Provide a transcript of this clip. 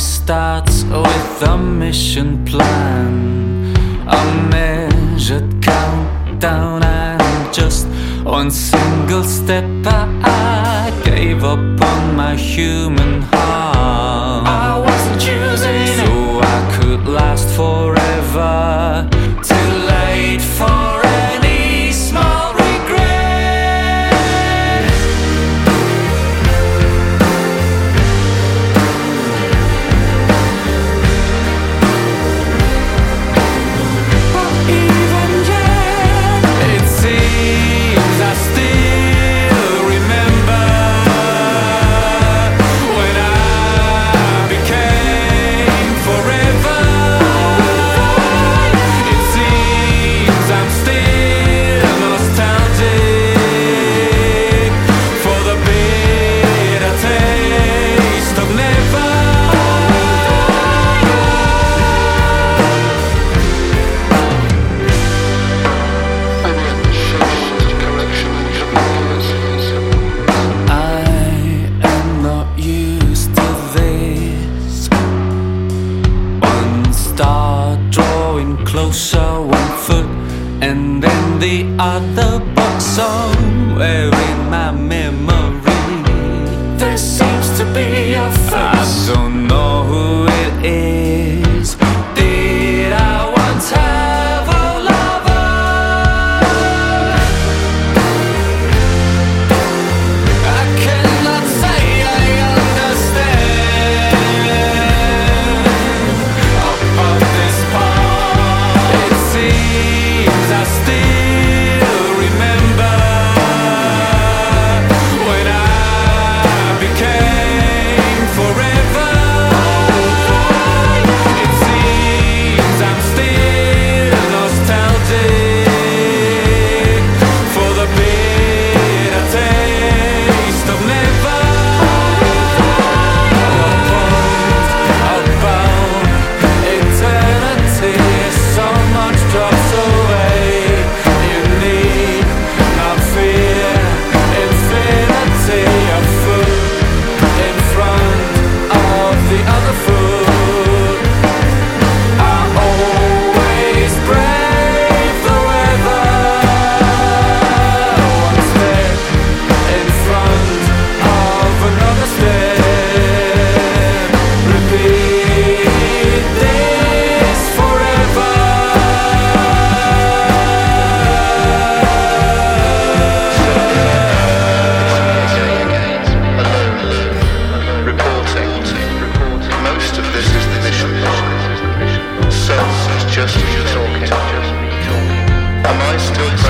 starts with a mission plan, a measured countdown, and just one single step. I gave up on my human heart. I wasn't choosing closer, one foot, and then the other. But somewhere in my memory, There seems to be a I fix. don't know Am I still